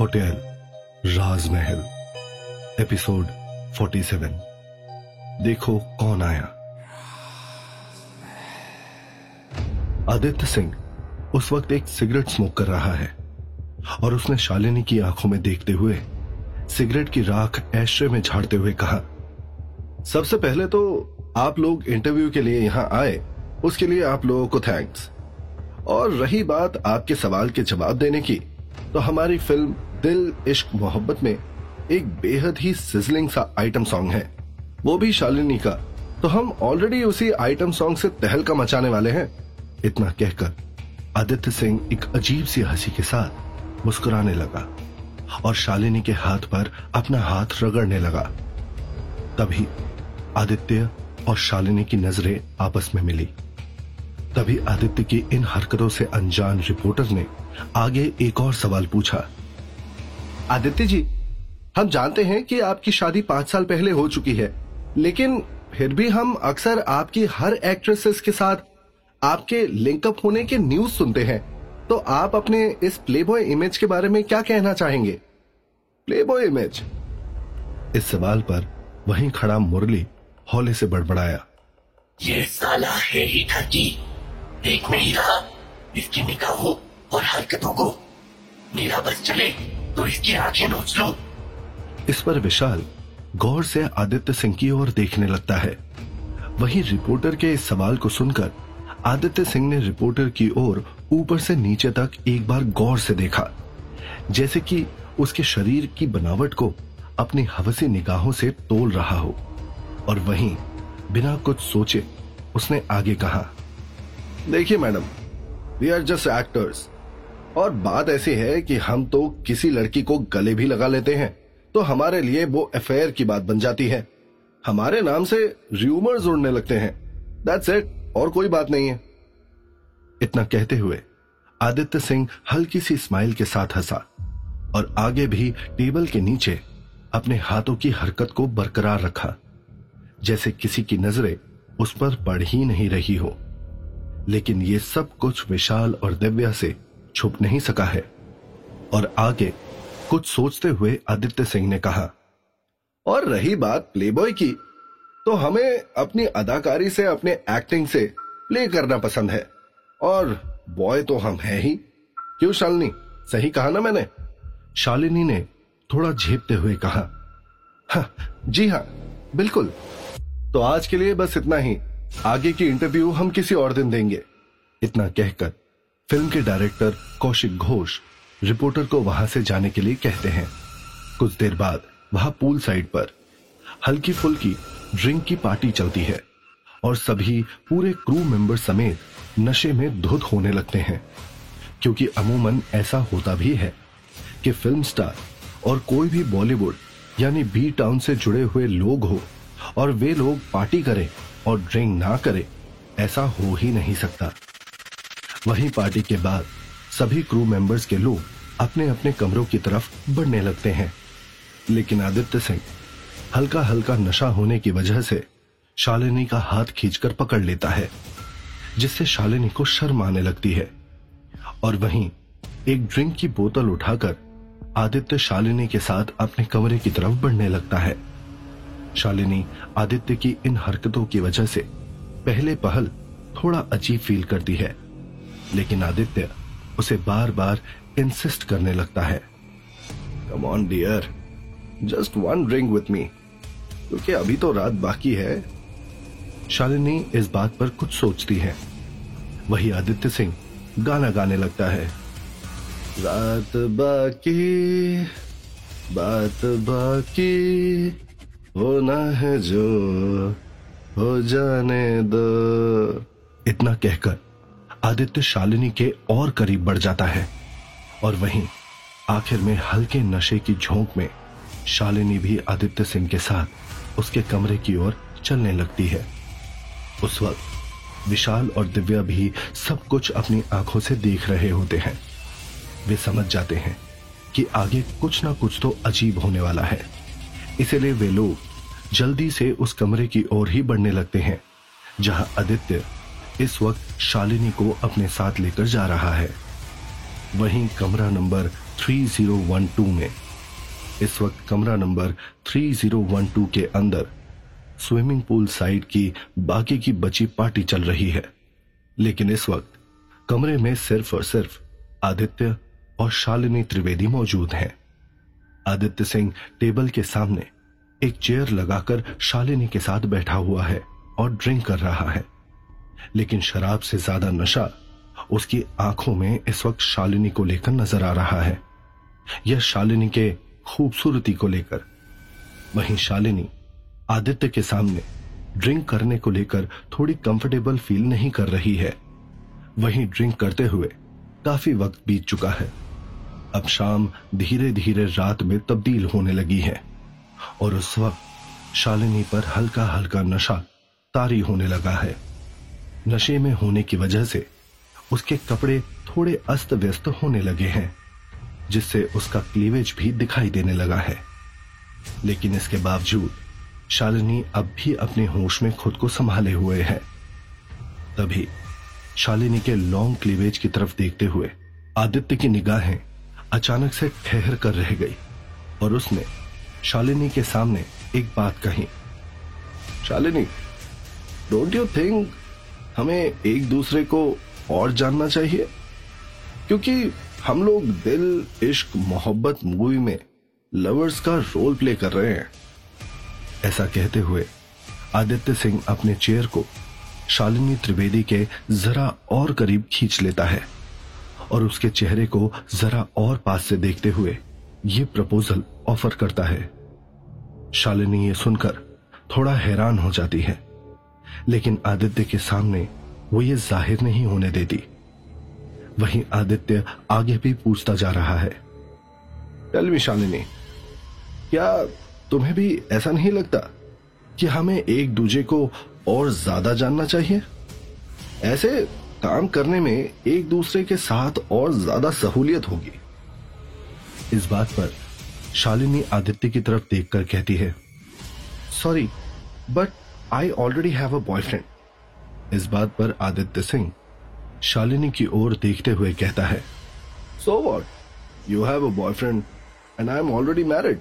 Hotel राजमहल, episode 47 देखो कौन आया। आदित्य सिंह उस वक्त एक सिगरेट स्मोक कर रहा है और उसने शालिनी की आँखों में देखते हुए सिगरेट की राख एश्रे में झाड़ते हुए कहा, सबसे पहले तो आप लोग इंटरव्यू के लिए यहाँ आए, उसके लिए आप लोगों को थैंक्स और रही बात आपके सवाल के जवाब देने की तो हमारी फ़िल्म दिल, इश्क, मोहब्बत में एक बेहद ही सिजलिंग सा आइटम सॉन्ग है। वो भी शालिनी का। तो हम ऑलरेडी उसी आइटम सॉन्ग से तहलका मचाने वाले हैं। इतना कहकर आदित्य सिंह एक अजीब सी हँसी के साथ मुस्कुराने लगा और शालिनी के हाथ पर अपना हाथ रगड़ने लगा। तभी आदित्य और शालिनी की नज़रें आपस में मिली। तभी आदित्य की इन हरकतों से अनजान रिपोर्टर ने आगे एक और सवाल पूछा। आदित्य जी, हम जानते हैं कि आपकी शादी पाँच साल पहले हो चुकी है, लेकिन फिर भी हम अक्सर आपकी हर एक्ट्रेसेस के साथ आपके लिंकअप होने के न्यूज़ सुनते हैं। तो आप अपने इस प्लेबॉय इमेज के बारे में क्या कहना चाहेंगे? प्लेबॉय इमेज इस सवाल पर वहीं खड़ा मुरली हौले से बड़बड़ाया। ये साला है ही ठगी देख नहीं रहा, इसकी निगाहों और हरकतों को। मेरा बस चले। तो इसकी आँखें नोच लो इस पर विशाल गौर से आदित्य सिंह की ओर देखने लगता है। वहीं रिपोर्टर के इस सवाल को सुनकर आदित्य सिंह ने रिपोर्टर की ओर ऊपर से नीचे तक एक बार गौर से देखा। जैसे कि उसके शरीर की बनावट को अपनी हवसी निगाहों से तोल रहा हो। और वहीं बिना कुछ सोचे उसने आगे कहा, देखिए madam we are just actors और बात ऐसी है कि हम तो किसी लड़की को गले भी लगा लेते हैं तो हमारे लिए वो अफेयर की बात बन जाती है। हमारे नाम से र्यूमर्स उड़ने लगते हैं। दैट्स इट और कोई बात नहीं है। इतना कहते हुए आदित्य सिंह हल्की सी स्माइल के साथ हंसा, और आगे भी टेबल के नीचे अपने हाथों की हरकत को बरकरार रखा। जैसे किसी की नज़रें उस पर पड़ ही नहीं रही हो। लेकिन ये सब कुछ विशाल और दिव्या से छुप नहीं सका है। और आगे कुछ सोचते हुए आदित्य सिंह ने कहा और रही बात प्लेबॉय की तो हमें अपनी अदाकारी से अपने एक्टिंग से प्ले करना पसंद है। और बॉय तो हम हैं ही। क्यों शालिनी? सही कहा ना मैंने? शालिनी ने थोड़ा झेपते हुए कहा हाँ, जी हाँ बिल्कुल। तो आज के लिए बस इतना ही। आगे की इंटरव्यू हम किसी और दिन देंगे इतना कहकर फ़िल्म के डायरेक्टर कौशिक घोष रिपोर्टर को वहाँ से जाने के लिए कहते हैं। कुछ देर बाद वहाँ पूल साइड पर हल्की फुल्की ड्रिंक की पार्टी चलती है और सभी पूरे क्रू मेंबर समेत नशे में धुत होने लगते हैं, क्योंकि अमूमन ऐसा होता भी है कि फ़िल्म स्टार और कोई भी बॉलीवुड, यानी बी टाउन से जुड़े हुए लोग हो और वे लोग पार्टी करें और ड्रिंक ना करें, ऐसा हो ही नहीं सकता। वहीं पार्टी के बाद सभी क्रू मेंबर्स के लोग अपने अपने कमरों की तरफ़ बढ़ने लगते हैं। लेकिन आदित्य सिंह हल्का हल्का नशा होने की वजह से शालिनी का हाथ खींचकर पकड़ लेता है, जिससे शालिनी को शर्म आने लगती है। और वहीं एक ड्रिंक की बोतल उठाकर आदित्य शालिनी के साथ अपने कमरे की तरफ़ बढ़ने लगता है। शालिनी आदित्य की इन हरकतों की वजह से पहले पहल थोड़ा अजीब फील करती है। लेकिन आदित्य उसे बार बार इंसिस्ट करने लगता है। Come on dear just one drink with me क्योंकि अभी तो रात बाकी है। शालिनी इस बात पर कुछ सोचती है। वही आदित्य सिंह गाना गाने लगता है। रात बाकी, बात बाकी, होना है जो, हो जाने दो। इतना कहकर आदित्य शालिनी के और करीब बढ़ जाता है और वहीं आखिर में हल्के नशे की झोंक में शालिनी भी आदित्य सिंह के साथ उसके कमरे की ओर चलने लगती है। उस वक्त विशाल और दिव्या भी सब कुछ अपनी आँखों से देख रहे होते हैं। वे समझ जाते हैं कि आगे कुछ ना कुछ तो अजीब होने वाला है। इसलिए वे लोग जल्दी से उस कमरे की ओर ही बढ़ने लगते हैं, जहाँ आदित्य इस वक्त शालिनी को अपने साथ लेकर जा रहा है। वहीं कमरा नंबर 3012 में। इस वक्त कमरा नंबर 3012 के अंदर स्विमिंग पूल साइड की बाकी की बची पार्टी चल रही है। लेकिन इस वक्त कमरे में सिर्फ़ और सिर्फ़ आदित्य और शालिनी त्रिवेदी मौजूद हैं। आदित्य सिंह टेबल के सामने एक चेयर लगाकर शालिनी के साथ बैठा हुआ है और ड्रिंक कर रहा है। लेकिन शराब से ज़्यादा नशा उसकी आँखों में इस वक्त शालिनी को लेकर नज़र आ रहा है। यह शालिनी के खूबसूरती को लेकर। वहीं शालिनी आदित्य के सामने ड्रिंक करने को लेकर थोड़ी कंफर्टेबल फील नहीं कर रही है। वहीं ड्रिंक करते हुए काफ़ी वक्त बीत चुका है। अब शाम धीरे धीरे रात में तब्दील होने लगी है और उस वक्त शालिनी पर हल्का हल्का नशा तारी होने लगा है। नशे में होने की वजह से उसके कपड़े थोड़े अस्त व्यस्त होने लगे हैं, जिससे उसका क्लीवेज भी दिखाई देने लगा है। लेकिन इसके बावजूद, शालिनी अब भी अपने होश में खुद को संभाले हुए है। तभी शालिनी के लॉन्ग क्लीवेज की तरफ़ देखते हुए आदित्य की निगाहें अचानक से ठहर कर रह गई और उसने शालिनी के सामने एक बात कही। शालिनी डोंट यू थिंक हमें एक दूसरे को और जानना चाहिए? क्योंकि हम लोग दिल, इश्क, मोहब्बत मूवी में लवर्स का रोल प्ले कर रहे हैं। ऐसा कहते हुए आदित्य सिंह अपने चेयर को शालिनी त्रिवेदी के जरा और करीब खींच लेता है और उसके चेहरे को जरा और पास से देखते हुए ये प्रपोजल ऑफ़र करता है। शालिनी ये सुनकर थोड़ा हैरान हो जाती है। लेकिन आदित्य के सामने वो ये ज़ाहिर नहीं होने देती। वहीं आदित्य आगे भी पूछता जा रहा है। टेल मी शालिनी क्या तुम्हें भी ऐसा नहीं लगता कि हमें एक दूसरे को और ज़्यादा जानना चाहिए? ऐसे काम करने में एक दूसरे के साथ और ज़्यादा सहूलियत होगी। इस बात पर शालिनी आदित्य की तरफ़ देखकर कहती है, sorry, but I already have a boyfriend इस बात पर आदित्य सिंह शालिनी की ओर देखते हुए कहता है so what you have a boyfriend and I am already married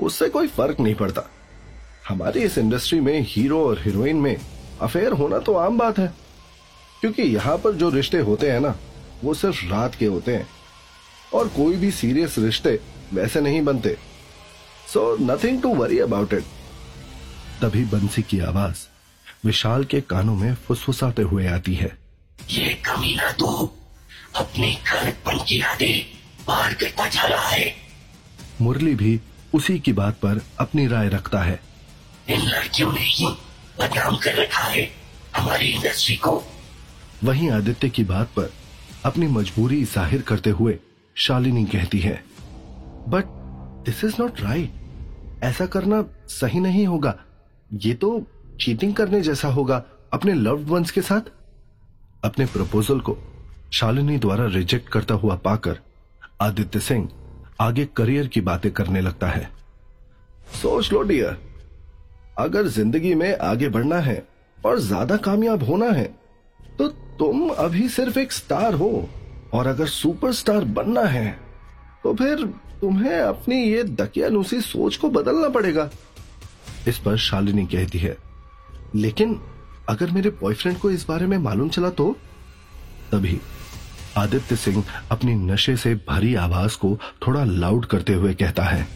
उससे कोई फ़र्क नहीं पड़ता। हमारी इस इंडस्ट्री में हीरो और हीरोइन में अफेयर होना तो आम बात है। क्योंकि यहाँ पर जो रिश्ते होते हैं ना, वो सिर्फ़ रात के होते हैं। और कोई भी सीरियस रिश्ते वैसे नहीं बनते। So nothing to worry about it तभी बंसी की आवाज़ विशाल के कानों में फुसफुसाते हुए आती है। ये कमीना तो अपने घर की यादें बाहर करता जा रहा है। मुरली भी उसी की बात पर अपनी राय रखता है। इन लड़कियों ने ही बदनाम कर रखा है हमारी इंडस्ट्री को। वहीं आदित्य की बात पर अपनी मजबूरी ज़ाहिर करते हुए शालिनी कहती है but this is not right ऐसा करना सही नहीं होगा। ये तो चीटिंग करने जैसा होगा अपने लव्ड वंस के साथ। अपने प्रपोजल को शालिनी द्वारा रिजेक्ट करता हुआ पाकर आदित्य सिंह आगे करियर की बातें करने लगता है। सोच लो डियर अगर ज़िंदगी में आगे बढ़ना है और ज़्यादा कामयाब होना है तो तुम अभी सिर्फ़ एक स्टार हो। और अगर सुपरस्टार बनना है तो फिर तुम्हें अपनी ये दकियानुसी सोच को बदलना पड़ेगा। इस पर शालिनी कहती है। लेकिन अगर मेरे बॉयफ्रेंड को इस बारे में मालूम चला तो? तभी आदित्य सिंह अपनी नशे से भरी आवाज़ को थोड़ा लाउड करते हुए कहता है।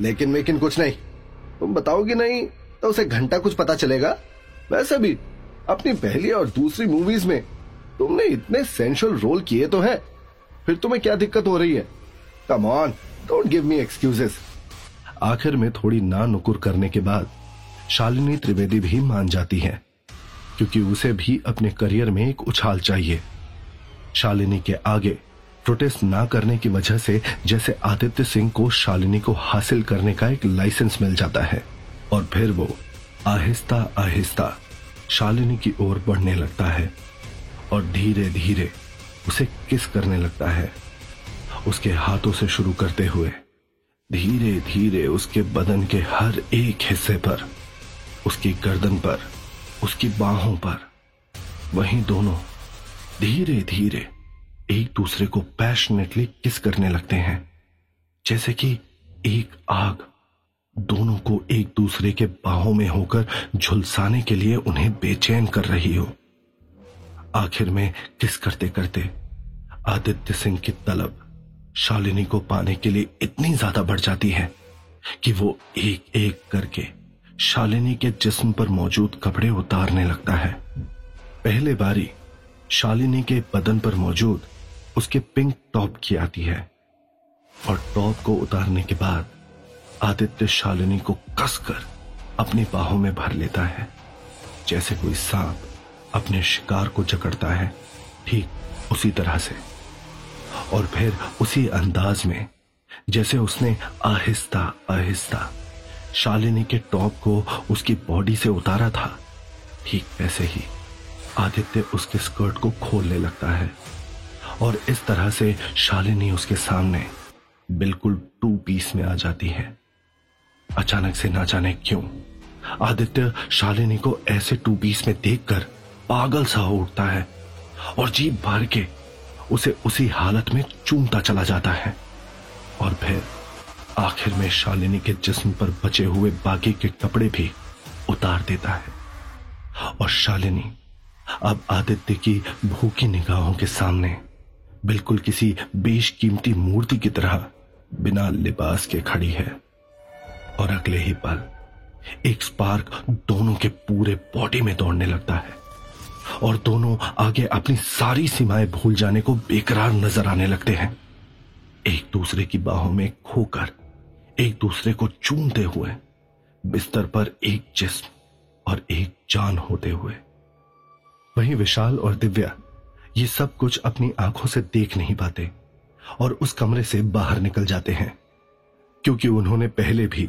लेकिन लेकिन कुछ नहीं। तुम बताओगी नहीं तो उसे घंटा कुछ पता चलेगा। वैसे भी अपनी पहली और दूसरी मूवीज़ में तुमने इतने सेंशुअल रोल किए तो है। फिर तुम्हें क्या दिक्कत हो रही है? Come on don't give me excuses आखिर में थोड़ी ना नुकुर करने के बाद शालिनी त्रिवेदी भी मान जाती है, क्योंकि उसे भी अपने करियर में एक उछाल चाहिए। शालिनी के आगे प्रोटेस्ट ना करने की वजह से जैसे आदित्य सिंह को शालिनी को हासिल करने का एक लाइसेंस मिल जाता है, और फिर वो आहिस्ता आहिस्ता शालिनी की ओर बढ़ने लगता है, और धीरे धीरे उसे किस करने लगता है, उसके हाथों से शुरू करते हुए। धीरे धीरे उसके बदन के हर एक हिस्से पर, उसकी गर्दन पर, उसकी बाहों पर, वहीं दोनों धीरे धीरे एक दूसरे को पैशनेटली किस करने लगते हैं। जैसे कि एक आग दोनों को एक दूसरे के बाहों में होकर झुलसाने के लिए उन्हें बेचैन कर रही हो। आखिर में किस करते करते आदित्य सिंह की तलब शालिनी को पाने के लिए इतनी ज़्यादा बढ़ जाती है कि वो एक एक करके शालिनी के जिस्म पर मौजूद कपड़े उतारने लगता है। पहले बारी शालिनी के बदन पर मौजूद उसके पिंक टॉप की आती है और टॉप को उतारने के बाद आदित्य शालिनी को कसकर अपनी बाहों में भर लेता है। जैसे कोई सांप अपने शिकार को जकड़ता है, ठीक उसी तरह से। और फिर उसी अंदाज में, जैसे उसने आहिस्ता आहिस्ता शालिनी के टॉप को उसकी बॉडी से उतारा था, ठीक वैसे ही आदित्य उसके स्कर्ट को खोलने लगता है। और इस तरह से शालिनी उसके सामने बिल्कुल टू पीस में आ जाती है। अचानक से ना जाने क्यों, आदित्य शालिनी को ऐसे टू पीस में देखकर पागल सा हो उठता है और जीप भर के उसे उसी हालत में चूमता चला जाता है। और फिर आखिर में शालिनी के जिस्म पर बचे हुए बाकी के कपड़े भी उतार देता है। और शालिनी अब आदित्य की भूखी निगाहों के सामने बिल्कुल किसी बेशकीमती मूर्ति की तरह बिना लिबास के खड़ी है। और अगले ही पल एक स्पार्क दोनों के पूरे बॉडी में दौड़ने लगता है। और दोनों आगे अपनी सारी सीमाएँ भूल जाने को बेकरार नज़र आने लगते हैं। एक दूसरे की बाहों में खोकर, एक दूसरे को चूमते हुए, बिस्तर पर एक जिस्म और एक जान होते हुए। वहीं विशाल और दिव्या ये सब कुछ अपनी आँखों से देख नहीं पाते और उस कमरे से बाहर निकल जाते हैं, क्योंकि उन्होंने पहले भी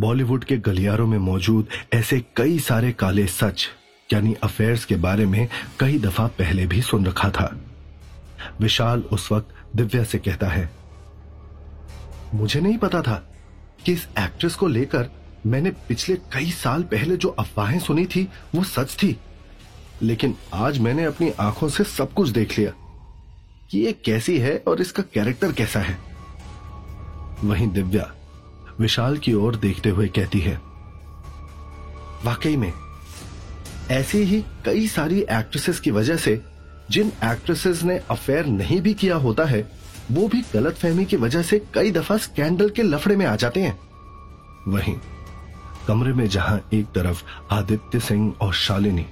बॉलीवुड के गलियारों में मौजूद ऐसे कई सारे काले सच यानी अफेयर्स के बारे में कई दफ़ा पहले भी सुन रखा था। विशाल उस वक्त दिव्या से कहता है, मुझे नहीं पता था कि इस एक्ट्रेस को लेकर मैंने पिछले कई साल पहले जो अफवाहें सुनी थी, वो सच थी। लेकिन आज मैंने अपनी आँखों से सब कुछ देख लिया कि ये कैसी है और इसका कैरेक्टर कैसा है। वहीं दिव्या विशाल की ओर देखते हुए कहती है, वाकई में ऐसी ही कई सारी एक्ट्रेसेस की वजह से जिन एक्ट्रेसेस ने अफेयर नहीं भी किया होता है, वो भी गलत फहमी की वजह से कई दफ़ा स्कैंडल के लफड़े में आ जाते हैं। वहीं, कमरे में जहाँ एक तरफ़ आदित्य सिंह और शालिनी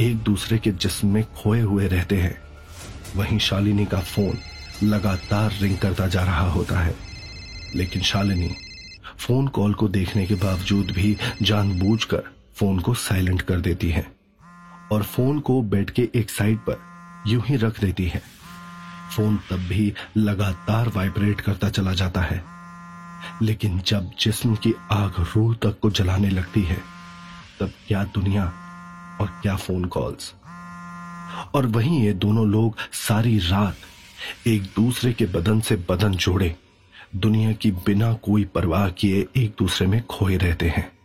एक दूसरे के जिस्म में खोए हुए रहते हैं, वहीं शालिनी का फ़ोन लगातार रिंग करता जा रहा होता है। लेकिन शालिनी फ़ोन कॉल को देखने के बावजूद भी जानबूझकर फ़ोन को साइलेंट कर देती है और फ़ोन को बेड के एक साइड पर यूँ ही रख देती है। फ़ोन तब भी लगातार वाइब्रेट करता चला जाता है। लेकिन जब जिस्म की आग रूह तक को जलाने लगती है, तब क्या दुनिया और क्या फ़ोन कॉल्स? और वहीं ये दोनों लोग सारी रात एक दूसरे के बदन से बदन जोड़े, दुनिया की बिना कोई परवाह किए एक दूसरे में खोए रहते हैं।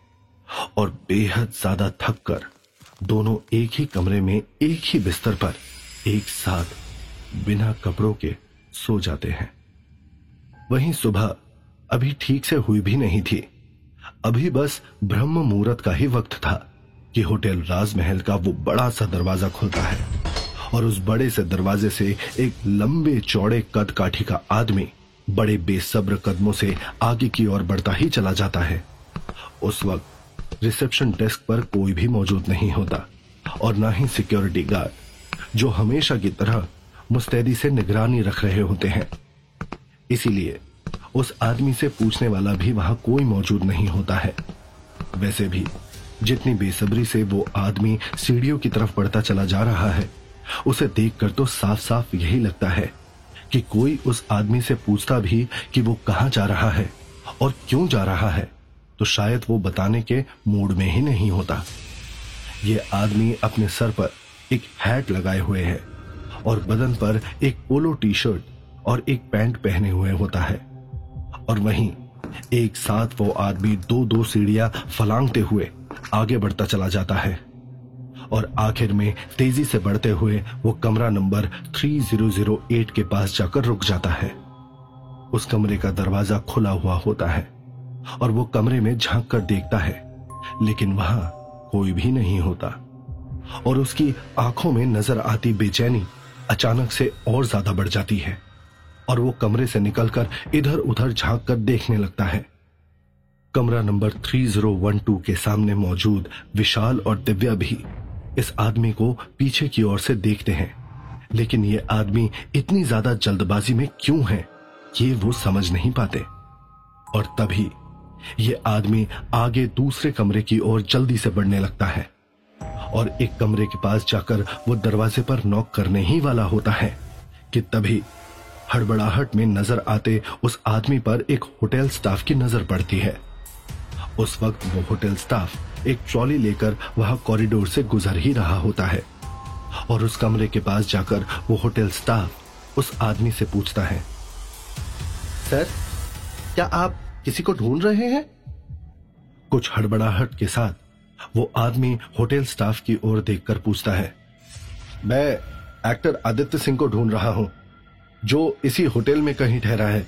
और बेहद ज़्यादा थक कर दोनों एक ही कमरे में एक ही बिस्तर पर एक साथ बिना कपड़ों के सो जाते हैं। वहीं सुबह अभी ठीक से हुई भी नहीं थी। अभी बस ब्रह्म मुहूर्त का ही वक्त था कि होटल राजमहल का वो बड़ा सा दरवाज़ा खुलता है और उस बड़े से दरवाजे से एक लंबे चौड़े कद काठी का आदमी बड़े बेसब्र कदमों से आगे की ओर बढ़ता ही चला जाता है। उस वक्त रिसेप्शन डेस्क पर कोई भी मौजूद नहीं होता और ना ही सिक्योरिटी गार्ड, जो हमेशा की तरह मुस्तैदी से निगरानी रख रहे होते हैं। इसीलिए उस आदमी से पूछने वाला भी वहाँ कोई मौजूद नहीं होता है। वैसे भी, जितनी बेसब्री से वो आदमी सीढ़ियों की तरफ़ बढ़ता चला जा रहा है, उसे देखकर तो साफ़ साफ़ यही लगता है कि कोई उस आदमी से पूछता भी कि वो कहाँ जा रहा है और क्यों जा रहा है। तो शायद वो बताने के मूड में ही नहीं होता। ये आदमी अपने सर पर एक हैट लगाए हुए है और बदन पर एक पोलो टी शर्ट और एक पैंट पहने हुए होता है। और वहीं एक साथ वो आदमी दो दो सीढ़ियाँ फलांगते हुए आगे बढ़ता चला जाता है। और आखिर में तेज़ी से बढ़ते हुए वो कमरा नंबर 3008 के पास जाकर रुक जाता है। उस कमरे का दरवाज़ा खुला हुआ होता है। और वो कमरे में झाँक कर देखता है, लेकिन वहाँ कोई भी नहीं होता। और उसकी आँखों में नज़र आती बेचैनी अचानक से और ज़्यादा बढ़ जाती है, और वो कमरे से निकलकर इधर उधर झाँक कर देखने लगता है। कमरा नंबर 3012 के सामने मौजूद विशाल और दिव्या भी इस आदमी को पीछे की ओर से देखते हैं। लेकिन ये आदमी इतनी ज़्यादा जल्दबाजी में क्यों है, ये वो समझ नहीं पाते। और तभी ये आदमी आगे दूसरे कमरे की ओर जल्दी से बढ़ने लगता है। और एक कमरे के पास जाकर वो दरवाजे पर नॉक करने ही वाला होता है कि तभी हड़बड़ाहट में नज़र आते उस आदमी पर एक होटल स्टाफ की नज़र पड़ती है। उस वक्त वो होटल स्टाफ एक ट्रॉली लेकर वहाँ कॉरिडोर से गुजर ही रहा होता है। और उस कमरे के पास जाकर वो होटल स्टाफ उस आदमी से पूछता है, सर, क्या आप किसी को ढूंढ रहे हैं? कुछ हड़बड़ाहट के साथ वो आदमी होटल स्टाफ की ओर देखकर पूछता है, मैं एक्टर आदित्य सिंह को ढूंढ रहा हूँ, जो इसी होटल में कहीं ठहरा है,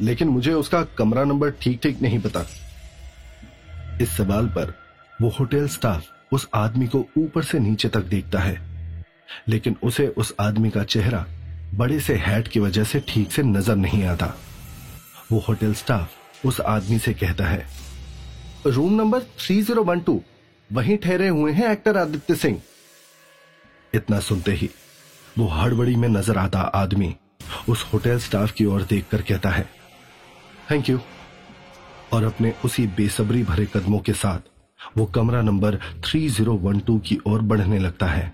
लेकिन मुझे उसका कमरा नंबर ठीक ठीक नहीं पता। इस सवाल पर वो होटल स्टाफ उस आदमी को ऊपर से नीचे तक देखता है, लेकिन उसे उस आदमी का चेहरा बड़े से हैट की वजह से ठीक से नज़र नहीं आता। वो होटल स्टाफ उस आदमी से कहता है, रूम नंबर 3012 वहीं ठहरे हुए हैं एक्टर आदित्य सिंह. इतना सुनते ही वो हड़बड़ी में नज़र आता आदमी उस होटल स्टाफ की ओर देखकर कहता है थैंक यू और अपने उसी बेसब्री भरे कदमों के साथ वो कमरा नंबर 3012 की ओर बढ़ने लगता है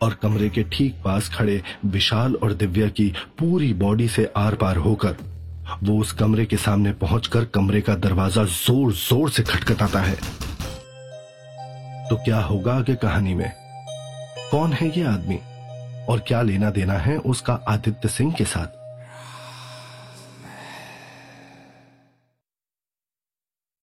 और कमरे के ठीक पास खड़े विशाल और दिव्या की पूरी बॉडी से आर पार होकर वो उस कमरे के सामने पहुंचकर कमरे का दरवाज़ा ज़ोर ज़ोर से खटखटाता है। तो क्या होगा आगे कहानी में? कौन है ये आदमी? और क्या लेना देना है उसका आदित्य सिंह के साथ?